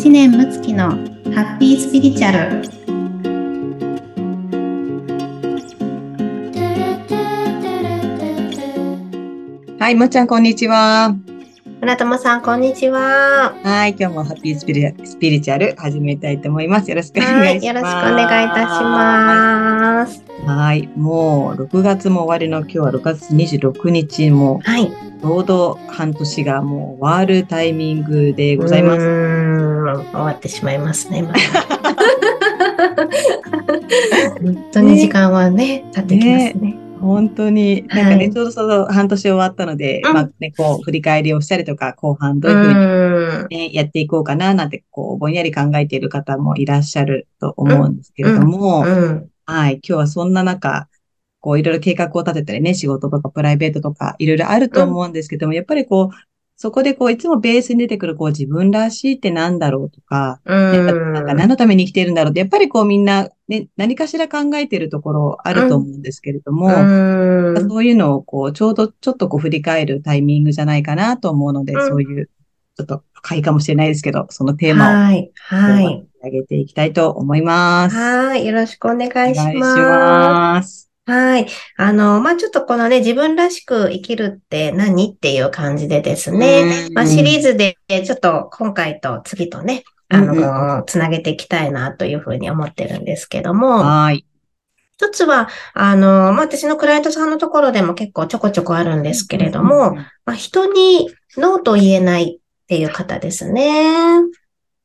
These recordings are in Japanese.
知念睦月のハッピースピリチュアルはい、もっちゃん、こんにちは。村友さん、こんにちは。はい、今日もハッピースピリスピリチュアル始めたいと思います。よろしくおはい、願いします。よろしくお願いいたします。はい、もう6月も終わりの今日は6月26日もはい。ちょうど半年がもう終わるタイミングでございます。終わってしまいます ね。本当に時間はね、経ってきますね。本当に、なんかね、はいちょうどその半年終わったので、うんまあね、こう、振り返りをしたりとか、後半どうういうふうに。ね、やっていこうかな、なんて、こう、ぼんやり考えている方もいらっしゃると思うんですけれども、うん。はい。今日はそんな中、こういろいろ計画を立てたりね、仕事とかプライベートとかいろいろあると思うんですけども、やっぱりこう、そこでこういつもベースに出てくるこう自分らしいってなんだろうとか。なんか何のために生きているんだろうって、やっぱりこうみんなね、何かしら考えているところあると思うんですけれども、うんそういうのをこう、ちょうどちょっとこう振り返るタイミングじゃないかなと思うので、うんそういう、ちょっと深いかもしれないですけど、そのテーマをはい。はい。上げていきたいと思います。はい。よろしくお願いしお願いします。はい。あの、まあ、ちょっとこのね、自分らしく生きるって何っていう感じでですね、うんまあ、シリーズでちょっと今回と次とね、あうんの、つなげていきたいなというふうに思ってるんですけども、はい。一つは、あの、まあ、私のクライアントさんのところでも結構ちょこちょこあるんですけれども、まあ、人にノーと言えないっていう方ですね。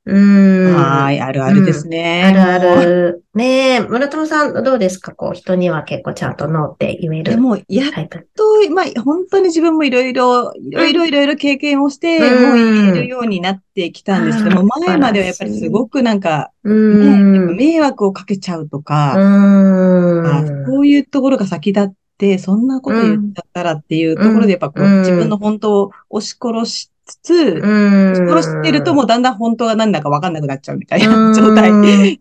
うーん。はい、あるあるですね。あるある。ねえ、村友さんどうですか？こう、人には結構ちゃんとノーって言えでるもうやっ。と、まあ、本当に自分もいろいろ、いろいろいろいろ経験をして、うんもう言えるようになってきたんですけども、あー前まではやっぱりすごくなんか、うね。迷惑をかけちゃうとうか、あん。こういうところが先立って、そんなこと言っちゃったらっていうところで、やっぱこう、うん自分の本当を押し殺しつつ、殺してるともうだんだん本当が何だか分かんなくなっちゃうみたいうんな状態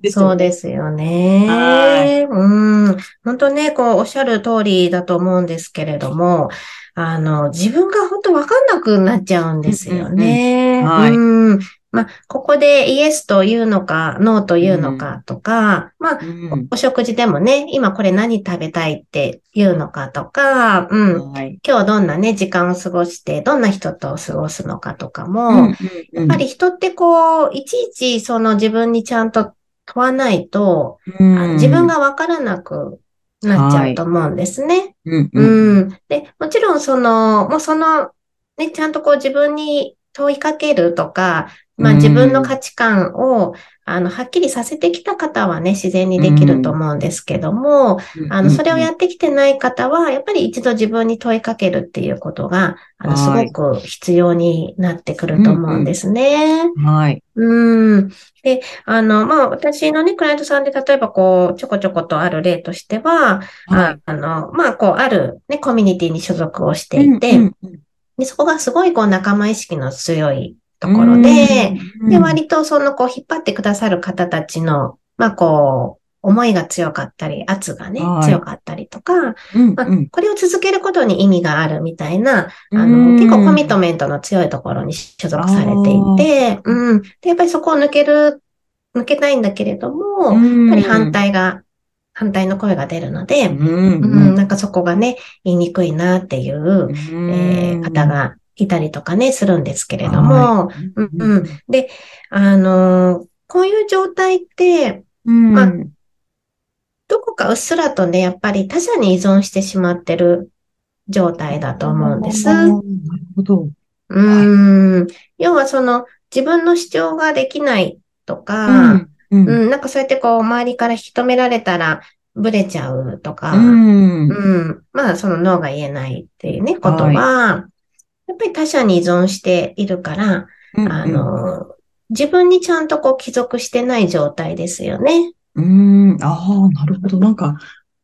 ですよね。そうですよね。はいうん。本当ね、こう、おっしゃる通りだと思うんですけれども、あの、自分が本当わかんなくなっちゃうんですよね。うんうんうんはいうん。まあ、ここでイエスというのか、ノーというのかとか、まあ、うんお食事でもね、今これ何食べたいっていうのかとか、うん。はい。今日どんなね、時間を過ごして、どんな人と過ごすのかとかも、うんやっぱり人ってこう、いちいちその自分にちゃんと問わないと、うん自分がわからなくなっちゃうと思うんですね。うんううんん。で、もちろんその、もうその、ね、ちゃんとこう自分に問いかけるとか、まあうん自分の価値観を、あの、はっきりさせてきた方はね、自然にできると思うんですけども、あの、それをやってきてない方は、やっぱり一度自分に問いかけるっていうことが、あの、すはいごく必要になってくると思うんですね。はい。うん。で、あの、まあ、私のね、クライアントさんで、例えばこう、ちょこちょことある例としては、はい。あの、まあ、こう、あるね、コミュニティに所属をしていて、で、そこがすごいこう、仲間意識の強いところで、、うん。で、割とその、こう、引っ張ってくださる方たちの、まあ、こう、思いが強かったり、圧がねはい、強かったりとか、うんまこれを続けることに意味があるみたいな、あうん。の、結構コミットメントの強いところに所属されていて、うん。で、やっぱりそこを抜ける、抜けたいんだけれども、やっぱり反対が、反対の声が出るので、うん。うん、なんかそこがね、言いにくいなっていう、うん。えー方がいたりとかね、するんですけれども、うんううんん。で、あのーこういう状態って、うんまあどこかうっすらとね、やっぱり他者に依存してしまってる状態だと思うんです。なるほど。うーん。要はその自分の主張ができないとか、うんうん、なんかそうやってこう周りから引き止められたらブレちゃうとか、うんうん。まあその脳が言えないっていうね、ことは、やっぱり他者に依存しているから、あの、自分にちゃんとこう帰属してない状態ですよね。うん、ああ、なるほど。なんか、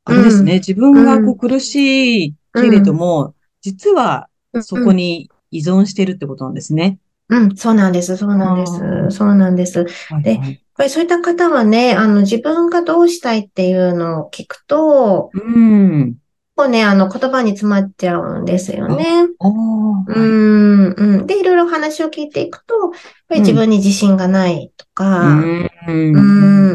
あれですね。自分がこう苦しいけれども、実はそこに依存してるってことなんですね。うん、そうなんです、そうなんです、そうなんです。ではいはいやっぱりそういった方はね、あの、自分がどうしたいっていうのを聞くと、うん。こうね、あの、言葉に詰まっちゃうんですよね。うん、うん。で、いろいろ話を聞いていくと、やっぱり自分に自信がないとか、うんう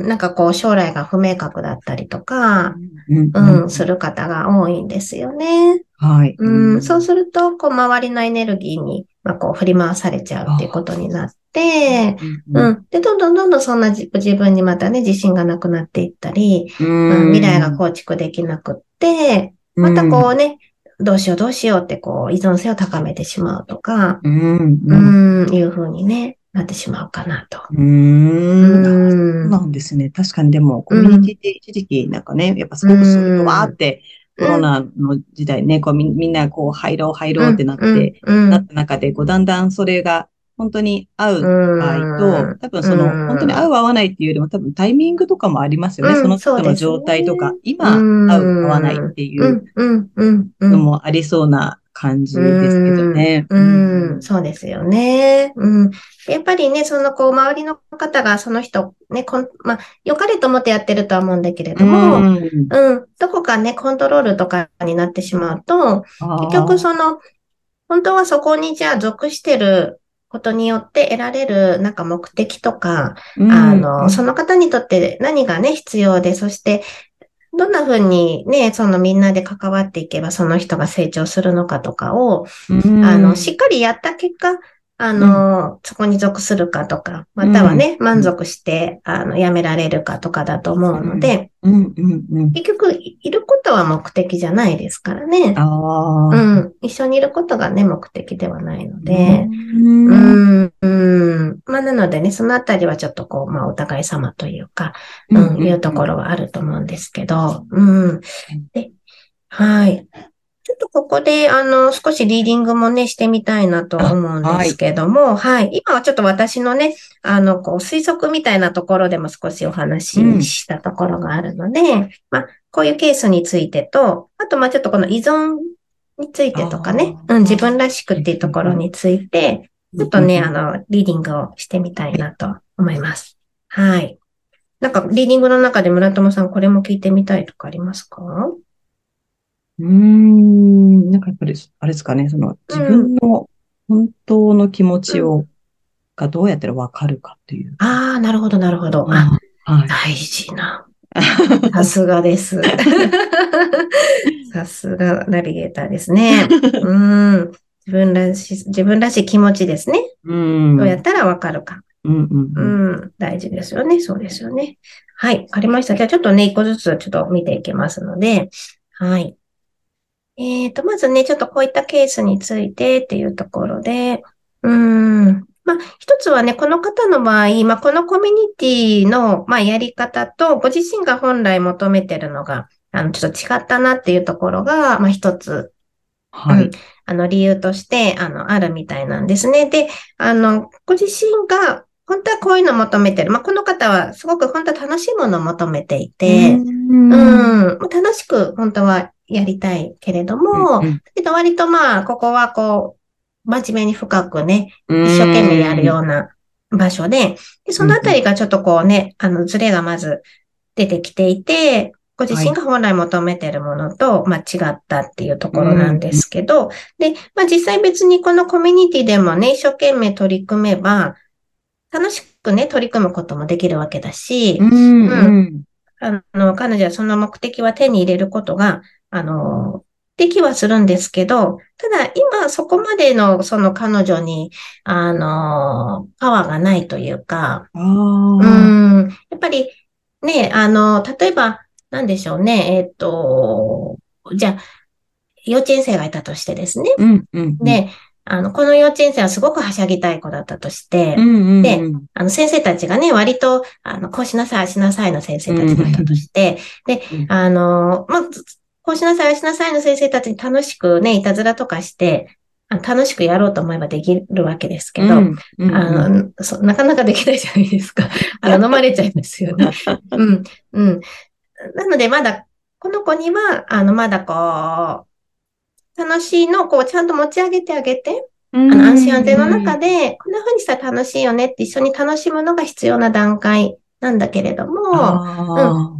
ん、なんかこう将来が不明確だったりとか、うん、する方が多いんですよね。はい。うん、そうすると、こう周りのエネルギーに、まあ、こう振り回されちゃうっていうことになって、ううんん。で、どんどんどんどんそんな自自分にまたね、自信がなくなっていったり、うん未来が構築できなくって、またこうね、どうしようどうしようってこう依存性を高めてしまうとか、うん。ううん。ん、いうふうにね、なってしまうかなと。う。うんそうなんですね。確かにでも、コミュニティって一時期なんかね、やっぱすごくそういうのわーって、コロナの時代ね、こうみみんなこう入ろう入ろうってなって、うん、なった中で、こうだんだんそれが本当に合う場合と、多分その、うん。本当に合う合わないっていうよりも多分タイミングとかもありますよね。うん。その人の状態とか、今うん。合う合わないっていう。のもありそうな感じですけどね。うん、うん。そうですよね。うん。やっぱりね、そのこう、周りの方がその人、ね、こん、まあ、良かれと思ってやってるとは思うんだけれども、うん、ん。どこかね、コントロールとかになってしまうと、結局その、本当はそこにじゃあ属してることによって得られるなんか目的とか、あの、その方にとって何がね、必要で、そして、どんな風にね、そのみんなで関わっていけばその人が成長するのかとかを、あの、しっかりやった結果、あの、そこに属するかとか、またはね、うん満足して、あの、やめられるかとかだと思うので、うんうんうん。結局、いいることは目的じゃないですからね。あうあ。ん。一緒にいることがね、目的ではないので、うんうん、うん。まあ、なのでね、そのあたりはちょっとこう、まあ、お互い様というか、うん、いうところはあると思うんですけど、うん。で、はい。ちょっとここで、あの、少しリーディングもね、してみたいなと思うんですけども、はい、今はちょっと私のね、あの、こう、推測みたいなところでも少しお話ししたところがあるので、まあ、こういうケースについてと、あと、まあ、ちょっとこの依存についてとかね、うん、自分らしくっていうところについて、ちょっとね、あの、リーディングをしてみたいなと思います。はい。なんか、リーディングの中で村友さん、これも聞いてみたいとかありますか？うーん、なんかやっぱり、あれですかね、その、自分の本当の気持ちを、がどうやったらわかるかっていう。ああ、なるほど、なるほど。あ、はい。大事な。さすがです。さすがナビゲーターですね。うん。自分らしい、自分らしい気持ちですね。うん。どうやったらわかるか。うんうんううん。ん。大事ですよね。そうですよね。はい。わかりました。じゃあちょっとね、一個ずつちょっと見ていきますので。はい。えっと、まずね、ちょっとこういったケースについてっていうところで、うーん。まあ、一つはね、この方の場合、まあ、このコミュニティの、まあ、やり方と、ご自身が本来求めてるのが、あの、ちょっと違ったなっていうところが、まあ、一つはい。あの、理由として、あの、あるみたいなんですね。で、あの、ご自身が、本当はこういうのを求めてる。まあ、この方は、すごく本当は楽しいものを求めていて、うんうん、楽しく本当はやりたいけれども、うんけど割とまあ、ここはこう、真面目に深くね、うん。一生懸命やるような場所で、でそのあたりがちょっとこうね、あの、ズレがまず出てきていて、ご自身が本来求めてるものと、まあ違ったっていうところなんですけど、で、まあ実際別にこのコミュニティでもね、一生懸命取り組めば、楽しくね、取り組むこともできるわけだし、うん。うん。あの、彼女はその目的は手に入れることが、あの、できはするんですけど、ただ今そこまでのその彼女に、あの、パワーがないというか、あうあ。ん、やっぱりね、あの、例えば、なんでしょうね、えっと、じゃあ、幼稚園生がいたとしてですね。うんうん。で、あの、この幼稚園生はすごくはしゃぎたい子だったとしてう、んうん。であの、先生たちがね、割と、あの、こうしなさい、ああしなさいの先生たちだったとして、でうん、あの、まあ、こうしなさい、ああしなさいの先生たちに楽しくね、いたずらとかして、楽しくやろうと思えばできるわけですけど、うんうんあの、そなかなかできないじゃないですか。あの、飲まれちゃいますよね。うん、うん。なので、まだ、この子には、あの、まだこう、楽しいのをこう、ちゃんと持ち上げてあげて、ああの、安心安全の中で、こんな風にしたら楽しいよねって一緒に楽しむのが必要な段階なんだけれども、あ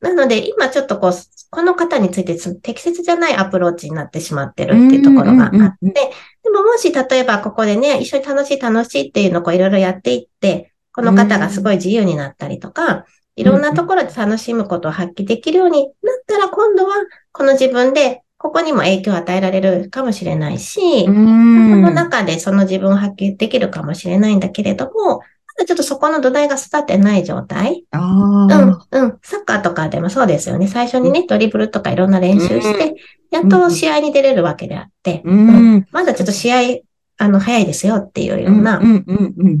なので、今ちょっとこう、この方について適切じゃないアプローチになってしまってるっていうところがあって、うんうんうんででももし例えばここでね、一緒に楽しい楽しいっていうのをこういろいろやっていって、この方がすごい自由になったりとか、いろんなところで楽しむことを発揮できるようになったら今度はこの自分でここにも影響を与えられるかもしれないし、うこん。の中でその自分を発揮できるかもしれないんだけれども、ちょっとそこの土台が育ってない状態。あうんあ。、うん。サッカーとかでもそうですよね。最初にね、ドリブルとかいろんな練習して、やっと試合に出れるわけであって、ううんん。まだちょっと試合、あの、早いですよっていうような。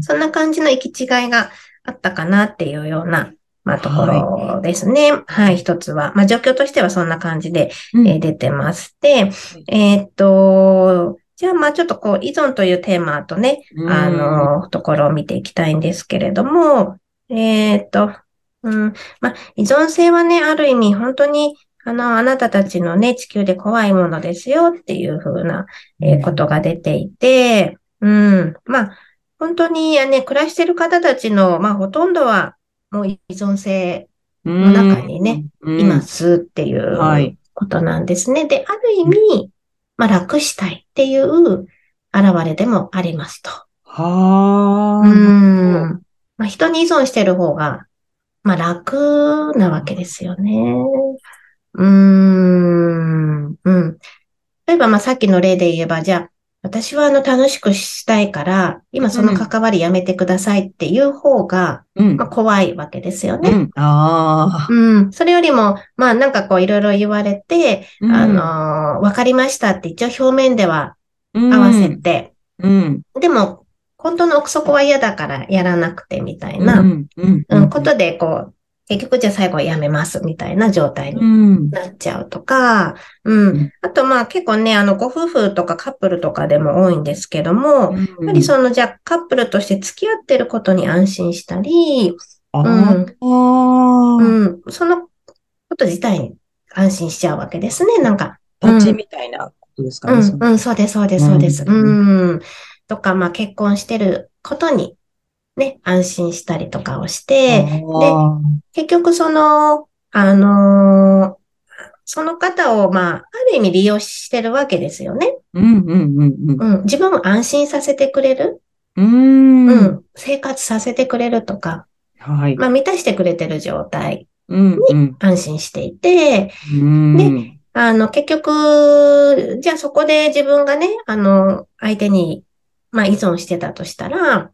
そんな感じの行き違いがあったかなっていうような、まあ、ところですね。はい、一つは。まあ、状況としてはそんな感じで、うんえー出てます。で、えーっと、じゃあ、まあ、ちょっとこう、依存というテーマとね、あ、の、ところを見ていきたいんですけれども、えーっと、うん、まあ、依存性はね、ある意味、本当に、あの、あなたたちのね、地球で怖いものですよっていうふうな、えーことが出ていて、うん、まあ、本当にね、暮らしてる方たちの、まあ、ほとんどは、もう依存性の中にね、いま。すっていうことなんですね。で、ある意味、まあ、楽したいっていう現れでもありますと。はあ。うん。まあ、人に依存してる方が、まあ、楽なわけですよね。うーん。うん。例えば、まあ、さっきの例で言えば、じゃあ、私はあの、楽しくしたいから、今その関わりやめてくださいっていう方が、うんまあ、。怖いわけですよね。うん。ああ。うん。それよりも、まあ、なんかこう、いろいろ言われて、うんあの、わかりましたって一応表面ではうん合わせて、うん。でも、本当の奥底は嫌だからやらなくてみたいな、うん。うん。うん、ことで、こう、結局じゃあ最後はやめますみたいな状態うにん。なっちゃうとか、ううんん。あとまあ結構ね、あの、ご夫婦とかカップルとかでも多いんですけども、やっぱりその、じゃあカップルとして付き合ってることに安心したり、あうんうん、そのこと自体に安心しちゃうわけですね、なんか。パチみたいなことですかね。うん、うん、そうです、そうです、そうです。ううんん。とか、まあ結婚してることに、ね、安心したりとかをして、あ結局その、あのーその方を、まあ、ある意味利用してるわけですよね。ーうん。うん。うん。うん。自分を安心させてくれる。うん。ううん。ん。生活させてくれるとか、はい。まあ、満たしてくれてる状態。うん。うん。安心していて、うん。あの、結局、じゃあそこで自分がね、あの、相手に、まあ、依存してたとしたら、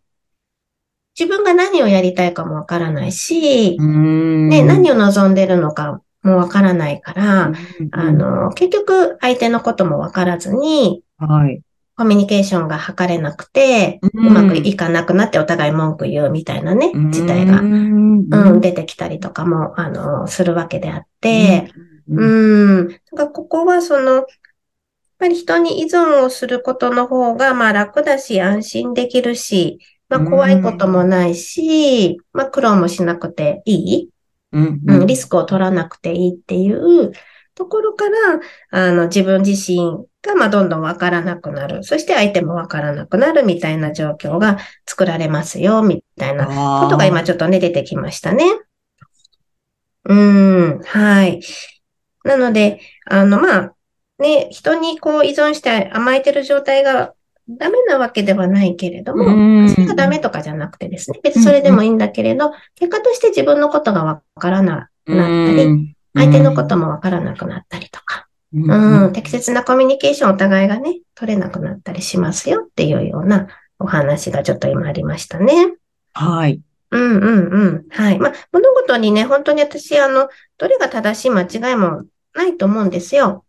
自分が何をやりたいかもわからないし、うん。ね、何を望んでるのかもわからないから、うんあ、の、結局相手のこともわからずに、はい。コミュニケーションが図れなくて、ううんまくいかなくなってお互い文句言うみたいなね、事態が、うんうん、出てきたりとかも、あの、するわけであって、うん、うん。だからここはその、やっぱり人に依存をすることの方が、まあ楽だし、安心できるし、まあ怖いこともないし、まあ苦労もしなくていい、うんうん、リスクを取らなくていいっていうところから、あの、自分自身が、まあどんどんわからなくなる。そして相手もわからなくなるみたいな状況が作られますよ、みたいなことが今ちょっとね、出てきましたね。うーん、はい。なので、あの、まあ、ね、人にこう依存して甘えてる状態がダメなわけではないけれども、うんそれがダメとかじゃなくてですね、別にそれでもいいんだけれど、結果として自分のことがわからなくなったり、相手のこともわからなくなったりとか、うん、うん、適切なコミュニケーションをお互いがね、取れなくなったりしますよっていうようなお話がちょっと今ありましたね。はい。うんうんうん。はい。まあ、物事にね、本当に私、あの、どれが正しい間違いもないと思うんですよ。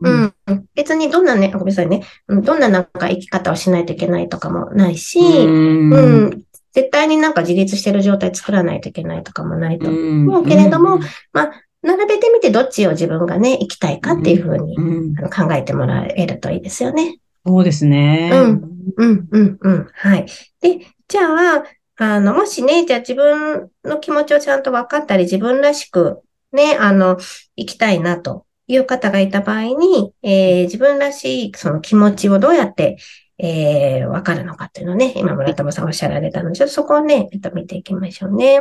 ううんん。別にどんなね、ごめんなさいね。うんどんななんか生き方をしないといけないとかもないし、うんうん。絶対になんか自立してる状態作らないといけないとかもないと思思うけれども、並べてみてどっちを自分がね、生きたいかっていうふうにうんあの考えてもらえるといいですよね。そうですね。うんうん、うん、うん。はい。で、じゃあ、あの、もしね、じゃあ自分の気持ちをちゃんと分かったり、自分らしくね、あの、生きたいなという方がいた場合に、えー自分らしいその気持ちをどうやって、えー分かるのかっていうのをね、今村友さんおっしゃられたので、ちょっとそこをね、えっと、見ていきましょうね。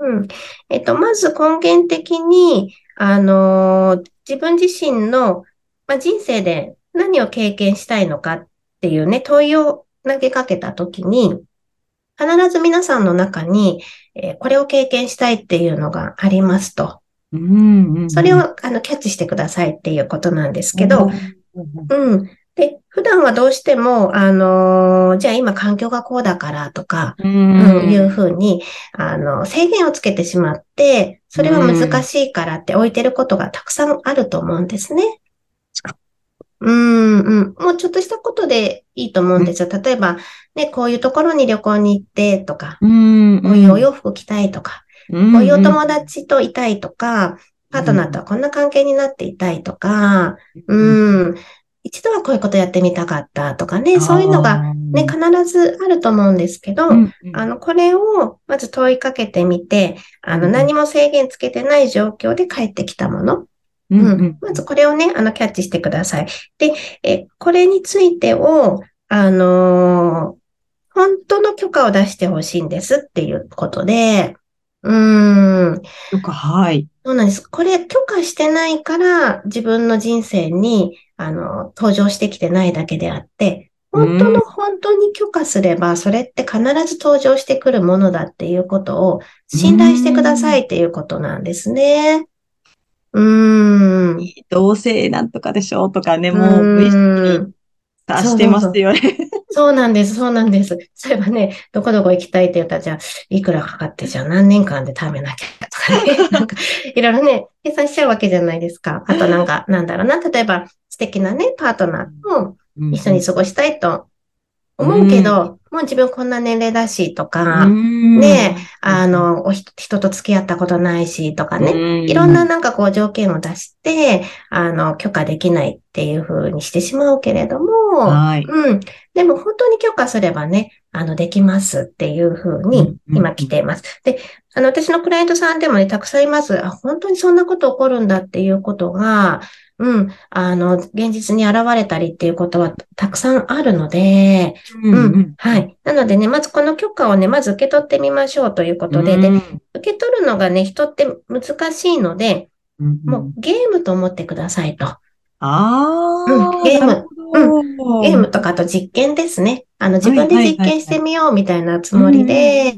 うん。えっと、まず根源的に、あのー自分自身の、まあ、人生で何を経験したいのかっっていうね、問いを投げかけたときに、必ず皆さんの中に、えーこれを経験したいっていうのがありますと。それをあのキャッチしてくださいっていうことなんですけど、うん。で、普段はどうしても、あのーじゃあ今環境がこうだからとか、ううんん、いうふうに、あの、制限をつけてしまって、それは難しいからって置いてることがたくさんあると思うんですね。うん、うん。もうちょっとしたことでいいと思うんですよ。例えば、ね、こういうところに旅行に行ってとか、うんこういうお洋服着たいとか、うんこういうお友達といたいとか、パートナーとはこんな関係になっていたいとか、うん、一度はこういうことやってみたかったとかね、そういうのがね、必ずあると思うんですけど、うんあの、これをまず問いかけてみて、あの、うん何も制限つけてない状況で帰ってきたもの。うん。うん。まずこれをね、あの、キャッチしてください。で、え、これについてを、あのー本当の許可を出してほしいんですっていうことで、うーん。とか、はい。そうなんです。これ許可してないから自分の人生に、あの、登場してきてないだけであって、本当うんの本当に許可すれば、それって必ず登場してくるものだっていうことを信頼してくださいっていうことなんですね。うーん。同性なんとかでしょうとかね、もう無意識にうん出してますよね。そうなんです、そうなんです。そういえばね、どこどこ行きたいって言ったら、じゃあ、いくらかかって、じゃあ何年間で貯めなきゃとかね、なんか、いろいろね、計算しちゃうわけじゃないですか。あとなんか、なんだろうな、例えば、素敵なね、パートナーと一緒に過ごしたいと思うけど、もう自分こんな年齢だしとか、ねあの、おひ人と付き合ったことないしとかね、ねいろんななんかこう条件を出して、あの、許可できないっていう風にしてしまうけれども、はい。うん。でも本当に許可すればね、あの、できますっていう風にうん今来ています。で、あの、私のクライアントさんでもね、たくさんいます。あ、本当にそんなこと起こるんだっていうことが、うん、あの、現実に現れたりっていうことはたくさんあるので、ううん、はい。なのでね、まずこの許可をね、まず受け取ってみましょうということで、で、受け取るのがね、人って難しいので、もうゲームと思ってくださいと。ああ、うん。ゲーム。なるほど。ゲームとかあと実験ですね。あの、自分で実験してみようみたいなつもりで、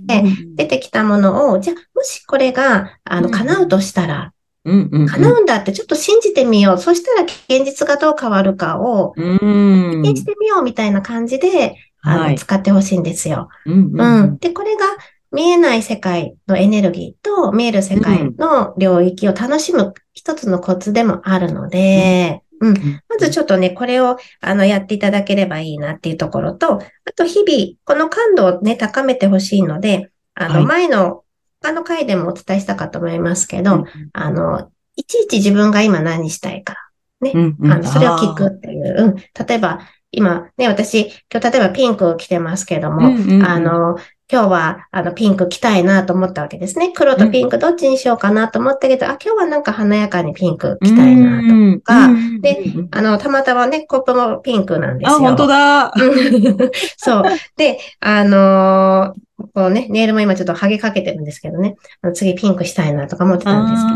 出てきたものを、じゃあ、もしこれが、あの、うん。叶うとしたら、うんうんうん叶うんだってちょっと信じてみよう。そしたら現実がどう変わるかを、うんしてみようみたいな感じで、あの、はい使ってほしいんですよ。うんううんん。で、これが見えない世界のエネルギーと見える世界の領域を楽しむ一つのコツでもあるので、うん。まずちょっとね、これを、あの、やっていただければいいなっていうところと、あと日々、この感度をね、高めてほしいので、あの、はい前の、他の回でもお伝えしたかと思いますけど、うんあの、いちいち自分が今何したいか、うんうん。あの、それを聞くっていう。うん。例えば、今ね、私、今日例えばピンク着てますけども、うんうんうん。あの、今日は、あの、ピンク着たいなと思ったわけですね。黒とピンクどっちにしようかなと思ったけど、あ、今日はなんか華やかにピンク着たいなと。かうんでうんうんあの、たまたまね、コップもピンクなんですあ、よ。本当だ。う んそう。で、あのーこうね、ネイルも今ちょっと剥げかけてるんですけどね。あの次ピンクしたいなとか思ってたんですけ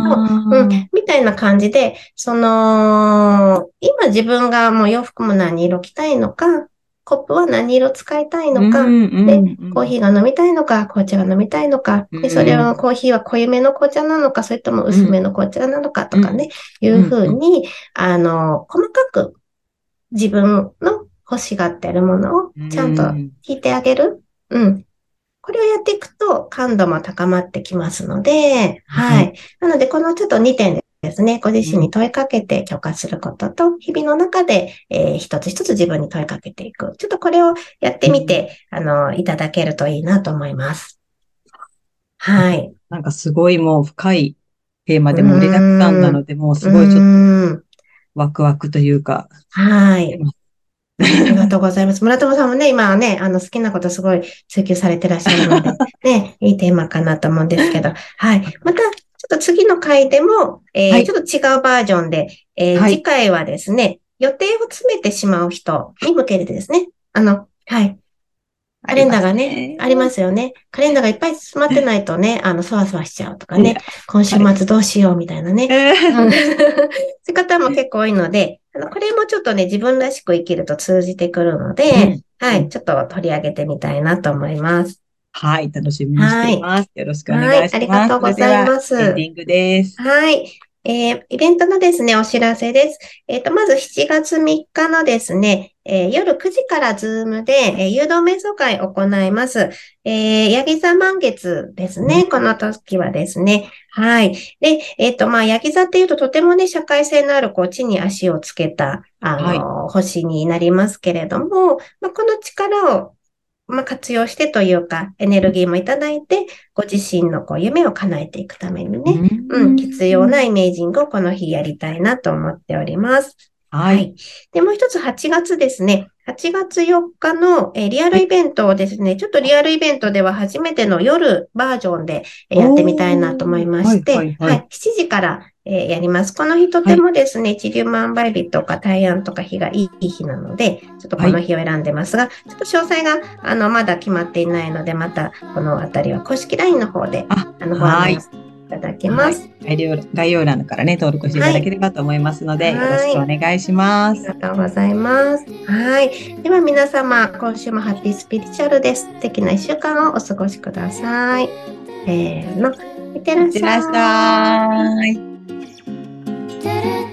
ど、うん、みたいな感じで、その、今自分がもう洋服も何色着たいのか、コップは何色使いたいのか、うんうんでうん。コーヒーが飲みたいのか、紅茶が飲みたいのか、うんでそれをコーヒーは濃いめの紅茶なのか、それとも薄めの紅茶なのかとかね、いうふうに、あの、細かく自分の欲しがってるものをちゃんとうん聞いてあげる？うん。これをやっていくと感度も高まってきますので、はい。なので、このちょっと2点ですね、ご自身に問いかけて許可することと、日々の中で、えー一つ一つ自分に問いかけていく。ちょっとこれをやってみて、あの、いただけるといいなと思います。はい。なんかすごいもう深いテーマで盛りだくさんなので、もうすごいちょっとうんワクワクというか。はい。ありがとうございます。村友さんもね、今はね、あの、好きなことすごい追求されてらっしゃるので、ね、いいテーマかなと思うんですけど、はい。また、ちょっと次の回でも、えーはい。ちょっと違うバージョンで、えーはい。次回はですね、予定を詰めてしまう人に向けてですね、あの、はい。カレンダーがね、ありますよね。カレンダーがいっぱい詰まってないとね、あの、そわそわしちゃうとかね、今週末どうしようみたいなね。うん そういう方も結構多いので、あのこれもちょっとね、自分らしく生きると通じてくるので、うん。はい、ちょっと取り上げてみたいなと思います。はい、楽しみにしています。よろしくお願いします。はいありがとうございますエンディングです。はい。えーイベントのですね、お知らせです。えっ、と、まず7月3日のですね、えー夜9時から Zoom で、えー誘導瞑想会を行います。えー、ヤギ座満月ですね。この時はですね。はい。で、えっ、と、まあ、ヤギ座っていうととてもね、社会性のある、こう、地に足をつけた、あの、星になりますけれども、まあ、この力を、まあ、活用してというか、エネルギーもいただいて、ご自身のこう夢を叶えていくためにね、うん、必要なイメージングをこの日やりたいなと思っております。はい。。で、もう一つ8月ですね。8月4日の、えーリアルイベントをですね、ちょっとリアルイベントでは初めての夜バージョンでえーやってみたいなと思いまして、おーはいはいはい7時から、えーやります。この日とてもですね、一粒万倍日とか大安とか日がいい日なので、ちょっとこの日を選んでますが、ちょっと詳細が、あの、まだ決まっていないので、またこのあたりは公式 LINE の方で、ああの、ご案内いただきます。概要概要欄からね、登録していただければと思いますので、はいよろしくお願いしまありす。がとうございます。はい。では皆様、今週もハッピースピリチュアルです。素敵な一週間をお過ごしください。せーの。いってらっしゃい。いってらっしゃい。da da